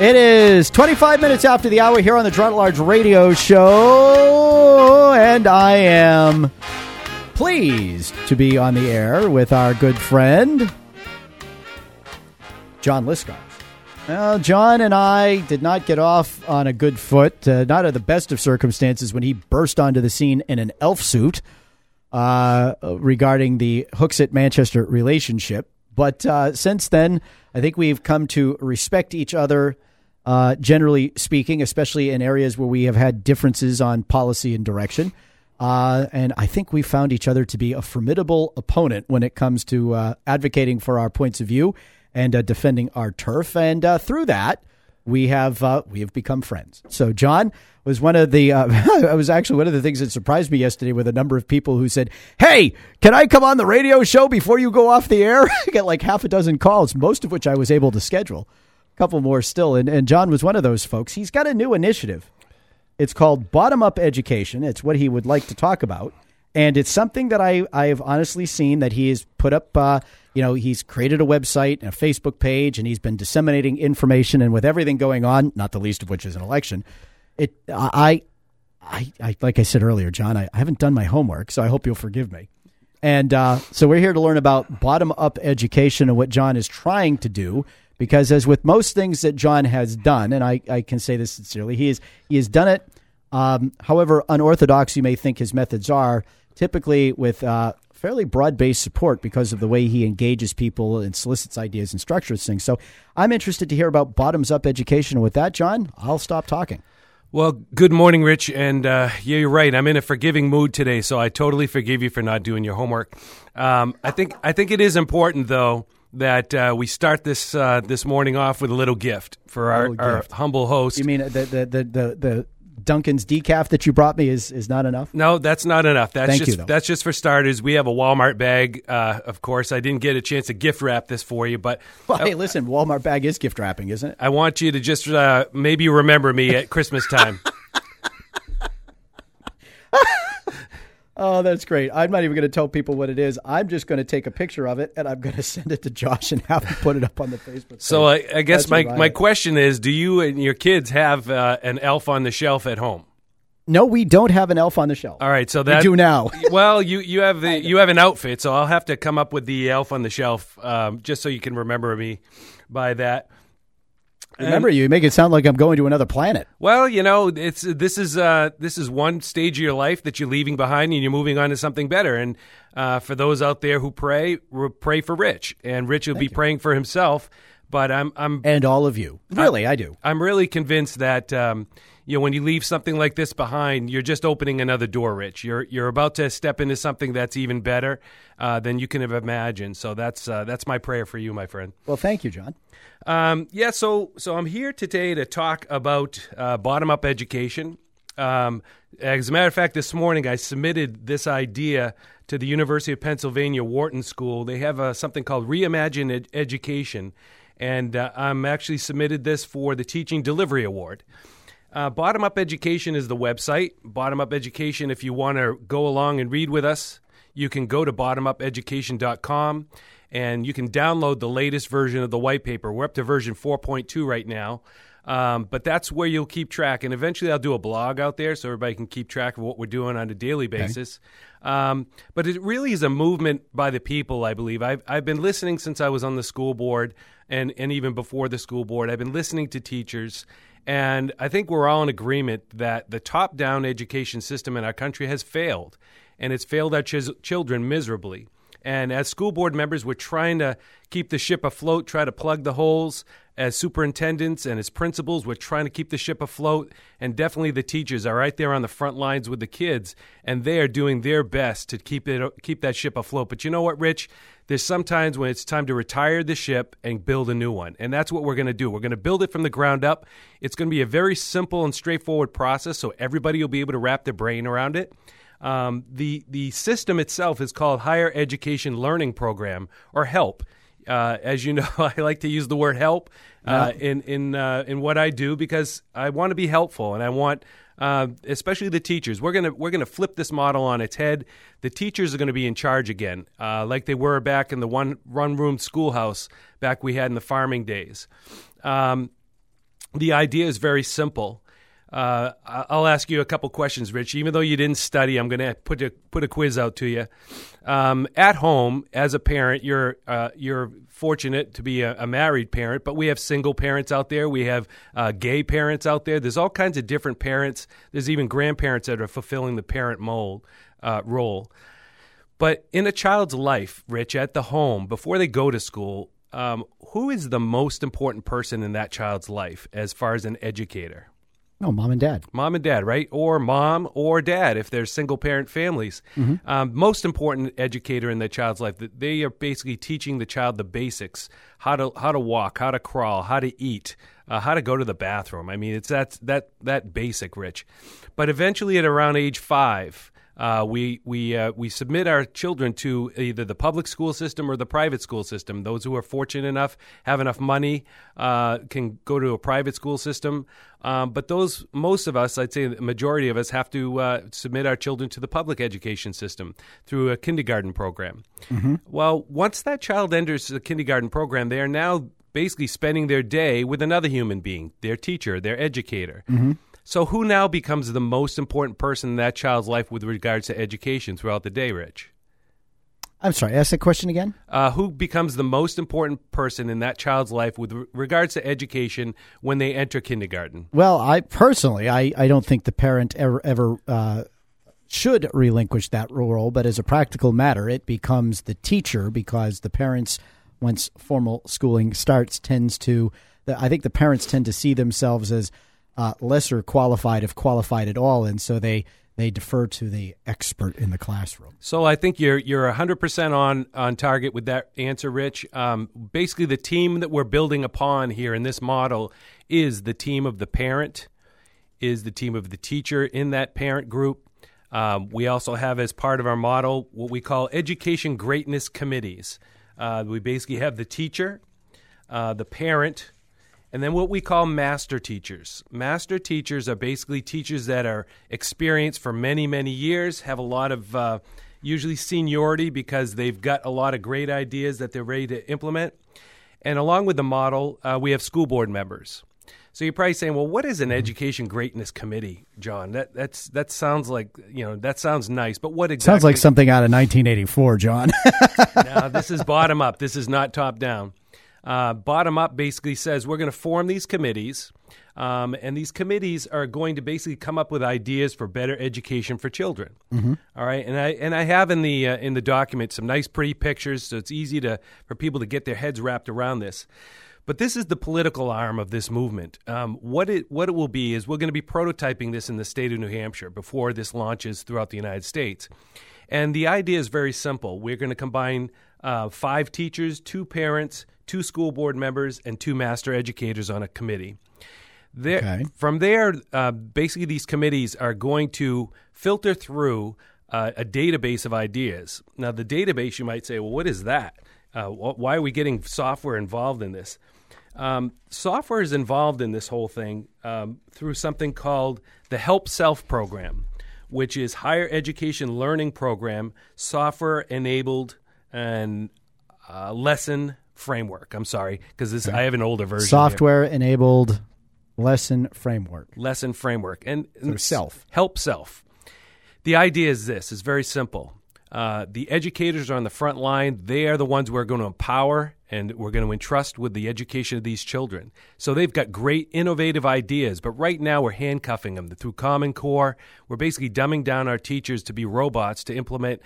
It is 25 minutes after the hour here on the at Large Radio Show, and I am pleased to be on the air with our good friend, John Lyscars. Well, John and I did not get off on a good foot, uh, not at the best of circumstances, when he burst onto the scene in an elf suit uh, regarding the Hooksett Manchester relationship. But uh, since then, I think we've come to respect each other uh, generally speaking, especially in areas where we have had differences on policy and direction. Uh, and I think we found each other to be a formidable opponent when it comes to uh, advocating for our points of view and uh, defending our turf. And uh, through that, we have uh, we have become friends. So John was one of the. I was actually one of the things that surprised me yesterday with a number of people who said, "Hey, can I come on the radio show before you go off the air?" I get like half a dozen calls, most of which I was able to schedule couple more still. And, and John was one of those folks. He's got a new initiative. It's called Bottom Up Education. It's what he would like to talk about. And it's something that I, I have honestly seen that he has put up, uh, you know, he's created a website and a Facebook page and he's been disseminating information. And with everything going on, not the least of which is an election, it, I, I, I like I said earlier, John, I, I haven't done my homework, so I hope you'll forgive me. And uh, so we're here to learn about bottom up education and what John is trying to do because as with most things that John has done, and I, I can say this sincerely, he is he has done it. Um, however unorthodox you may think his methods are, typically with uh, fairly broad based support because of the way he engages people and solicits ideas and structures things. So I'm interested to hear about bottoms up education. With that, John, I'll stop talking. Well, good morning, Rich. And uh, yeah, you're right. I'm in a forgiving mood today, so I totally forgive you for not doing your homework. Um, I think I think it is important, though, that uh, we start this uh, this morning off with a little gift for our, our humble host. You mean the the the the, the Dunkin's decaf that you brought me is is not enough? No, that's not enough. That's Thank just you, that's just for starters. We have a Walmart bag. Uh, of course, I didn't get a chance to gift wrap this for you, but well, hey, listen, Walmart bag is gift wrapping, isn't it? I want you to just uh, maybe remember me at Christmas time. Oh, that's great. I'm not even going to tell people what it is. I'm just going to take a picture of it and I'm going to send it to Josh and have him put it up on the Facebook. So I, I, guess that's my, my question is do you and your kids have uh, an elf on the shelf at home? No, we don't have an elf on the shelf. All right, so that we do now. well, you you have the you have an outfit, so I'll have to come up with the elf on the shelf um, just so you can remember me by that. Remember, and, you make it sound like I'm going to another planet. Well, you know, it's this is uh, this is one stage of your life that you're leaving behind, and you're moving on to something better. And uh, for those out there who pray, pray for Rich, and Rich will Thank be you. praying for himself. But I'm, I'm, and all of you, really, I, I do. I'm really convinced that. Um, you know, when you leave something like this behind, you're just opening another door, Rich. You're you're about to step into something that's even better uh, than you can have imagined. So that's uh, that's my prayer for you, my friend. Well, thank you, John. Um, yeah, so so I'm here today to talk about uh, bottom up education. Um, as a matter of fact, this morning I submitted this idea to the University of Pennsylvania Wharton School. They have uh, something called Reimagine Ed- Education, and uh, I'm actually submitted this for the Teaching Delivery Award. Uh, Bottom Up Education is the website. Bottom Up Education, if you want to go along and read with us, you can go to bottomupeducation.com and you can download the latest version of the white paper. We're up to version 4.2 right now. Um, but that's where you'll keep track. And eventually I'll do a blog out there so everybody can keep track of what we're doing on a daily basis. Okay. Um, but it really is a movement by the people, I believe. I've, I've been listening since I was on the school board and, and even before the school board. I've been listening to teachers. And I think we're all in agreement that the top down education system in our country has failed. And it's failed our ch- children miserably. And as school board members, we're trying to keep the ship afloat, try to plug the holes. As superintendents and as principals, we're trying to keep the ship afloat. And definitely the teachers are right there on the front lines with the kids, and they are doing their best to keep it keep that ship afloat. But you know what, Rich? There's sometimes when it's time to retire the ship and build a new one. And that's what we're going to do. We're going to build it from the ground up. It's going to be a very simple and straightforward process, so everybody will be able to wrap their brain around it. Um, the the system itself is called Higher Education Learning Program or HELP. Uh, as you know, I like to use the word help uh, yeah. in in uh, in what I do because I want to be helpful and I want. Uh, especially the teachers, we're gonna we're gonna flip this model on its head. The teachers are going to be in charge again, uh, like they were back in the one run room schoolhouse back we had in the farming days. Um, the idea is very simple. Uh, I'll ask you a couple questions, Rich. Even though you didn't study, I'm going to put a put a quiz out to you. Um, at home, as a parent, you're uh, you're fortunate to be a, a married parent, but we have single parents out there. We have uh, gay parents out there. There's all kinds of different parents. There's even grandparents that are fulfilling the parent mold uh, role. But in a child's life, Rich, at the home, before they go to school, um, who is the most important person in that child's life as far as an educator? Oh, mom and dad. Mom and dad, right? Or mom or dad if they're single parent families. Um, most important educator in the child's life. th- They are basically teaching the child the basics: how to how to walk, how to crawl, how to eat, uh, how to go to the bathroom. I mean, it's that that that basic, Rich. But eventually, at around age five, uh, we we uh, we submit our children to either the public school system or the private school system. Those who are fortunate enough, have enough money, uh, can go to a private school system. Um, but those, most of us, I'd say the majority of us, have to uh, submit our children to the public education system through a kindergarten program. Well, once that child enters the kindergarten program, they are now basically spending their day with another human being, their teacher, their educator. So, who now becomes the most important person in that child's life with regards to education throughout the day, Rich? I'm sorry, ask that question again. Uh, who becomes the most important person in that child's life with re- regards to education when they enter kindergarten? Well, I personally, I, I don't think the parent ever ever uh, should relinquish that role, but as a practical matter, it becomes the teacher because the parents, once formal schooling starts, tends to. The, I think the parents tend to see themselves as uh, lesser qualified, if qualified at all, and so they they defer to the expert in the classroom. So I think you're you're 100% on on target with that answer, Rich. Um, basically, the team that we're building upon here in this model is the team of the parent, is the team of the teacher in that parent group. Um, we also have as part of our model what we call education greatness committees. Uh, we basically have the teacher, uh, the parent, and then what we call master teachers. Master teachers are basically teachers that are experienced for many, many years, have a lot of uh, usually seniority because they've got a lot of great ideas that they're ready to implement. And along with the model, uh, we have school board members. So you're probably saying, well, what is an education greatness committee, John? That that's that sounds like you know that sounds nice, but what exactly? Sounds like something out of 1984, John. no, this is bottom up. This is not top down. Uh, bottom up basically says we're going to form these committees, um, and these committees are going to basically come up with ideas for better education for children. All right, and I and I have in the uh, in the document some nice, pretty pictures, so it's easy to for people to get their heads wrapped around this. But this is the political arm of this movement. Um, what it what it will be is we're going to be prototyping this in the state of New Hampshire before this launches throughout the United States. And the idea is very simple. We're going to combine uh, five teachers, two parents, two school board members, and two master educators on a committee. There, Okay. From there, uh, basically, these committees are going to filter through uh, a database of ideas. Now, the database, you might say, well, what is that? Uh, wh- why are we getting software involved in this? Um, software is involved in this whole thing um, through something called the Help Self program, which is higher education learning program, software enabled and uh, lesson framework. I'm sorry because this I have an older version. here. Software enabled lesson framework. lesson framework and, and self. help self the idea is this is very simple uh, the educators are on the front line. They are the ones we're going to empower and we're going to entrust with the education of these children. So they've got great innovative ideas but right now we're handcuffing them through common core. We're basically dumbing down our teachers to be robots to implement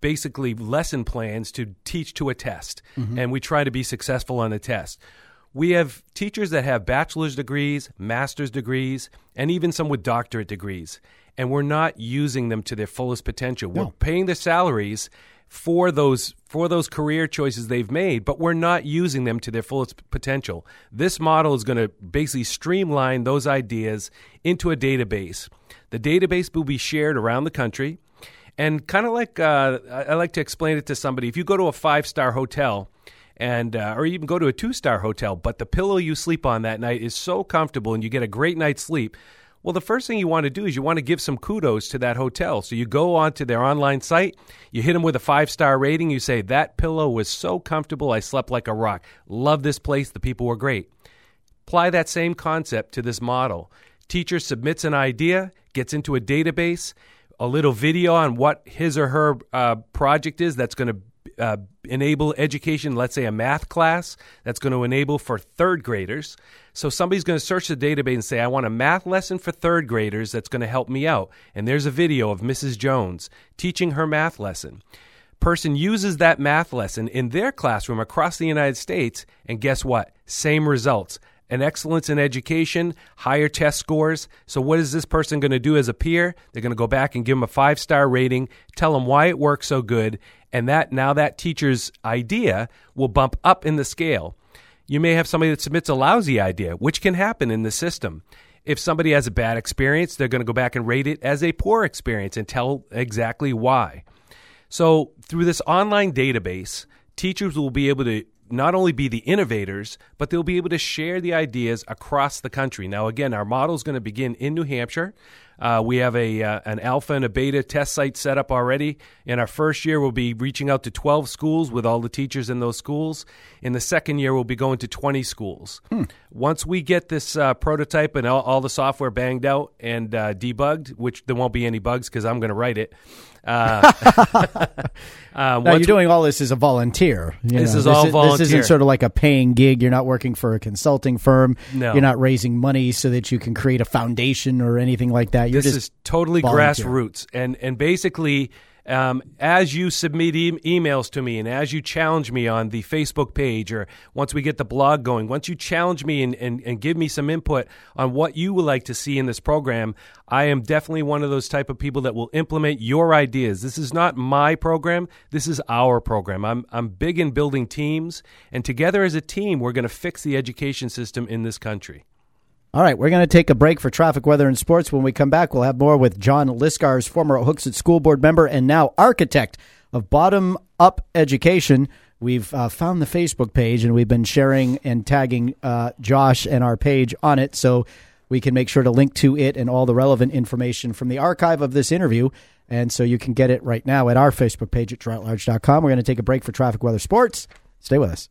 basically lesson plans to teach to a test. And we try to be successful on the test we have teachers that have bachelor's degrees, master's degrees, and even some with doctorate degrees. And we're not using them to their fullest potential. We're paying their salaries for those for those career choices they've made, but we're not using them to their fullest potential. This model is going to basically streamline those ideas into a database. The database will be shared around the country. And kind of like uh, I I like to explain it to somebody, if you go to a five star hotel, and uh, or even go to a two star hotel, but the pillow you sleep on that night is so comfortable and you get a great night's sleep. Well, the first thing you want to do is you want to give some kudos to that hotel. So you go onto their online site, you hit them with a five star rating, you say, That pillow was so comfortable, I slept like a rock. Love this place, the people were great. Apply that same concept to this model. Teacher submits an idea, gets into a database, a little video on what his or her uh, project is that's going to uh, enable education, let's say a math class that's going to enable for third graders. So somebody's going to search the database and say, I want a math lesson for third graders that's going to help me out. And there's a video of Mrs. Jones teaching her math lesson. Person uses that math lesson in their classroom across the United States, and guess what? Same results an excellence in education, higher test scores. So, what is this person going to do as a peer? They're going to go back and give them a five star rating, tell them why it works so good, and that now that teacher's idea will bump up in the scale. You may have somebody that submits a lousy idea, which can happen in the system. If somebody has a bad experience, they're going to go back and rate it as a poor experience and tell exactly why. So, through this online database, teachers will be able to not only be the innovators, but they'll be able to share the ideas across the country. Now, again, our model is going to begin in New Hampshire. Uh, we have a uh, an alpha and a beta test site set up already. In our first year, we'll be reaching out to 12 schools with all the teachers in those schools. In the second year, we'll be going to 20 schools. Hmm. Once we get this uh, prototype and all, all, the software banged out and uh, debugged, which there won't be any bugs because I'm going to write it. Uh, uh, now you're doing all this as a volunteer. You this know, is this all is, volunteer. This isn't sort of like a paying gig. You're not working for a consulting firm. No. You're not raising money so that you can create a foundation or anything like that. You're this is totally volunteer. grassroots, and and basically um, as you submit e- emails to me and as you challenge me on the Facebook page or once we get the blog going, once you challenge me and, and, and give me some input on what you would like to see in this program, I am definitely one of those type of people that will implement your ideas. This is not my program. This is our program. I'm, I'm big in building teams, and together as a team, we're going to fix the education system in this country. All right, we're going to take a break for traffic, weather, and sports. When we come back, we'll have more with John Lyscars, former Hooksett School Board member and now architect of Bottom Up Education. We've uh, found the Facebook page and we've been sharing and tagging uh, Josh and our page on it so we can make sure to link to it and all the relevant information from the archive of this interview. And so you can get it right now at our Facebook page at girardatlarge.com. We're going to take a break for traffic, weather, sports. Stay with us.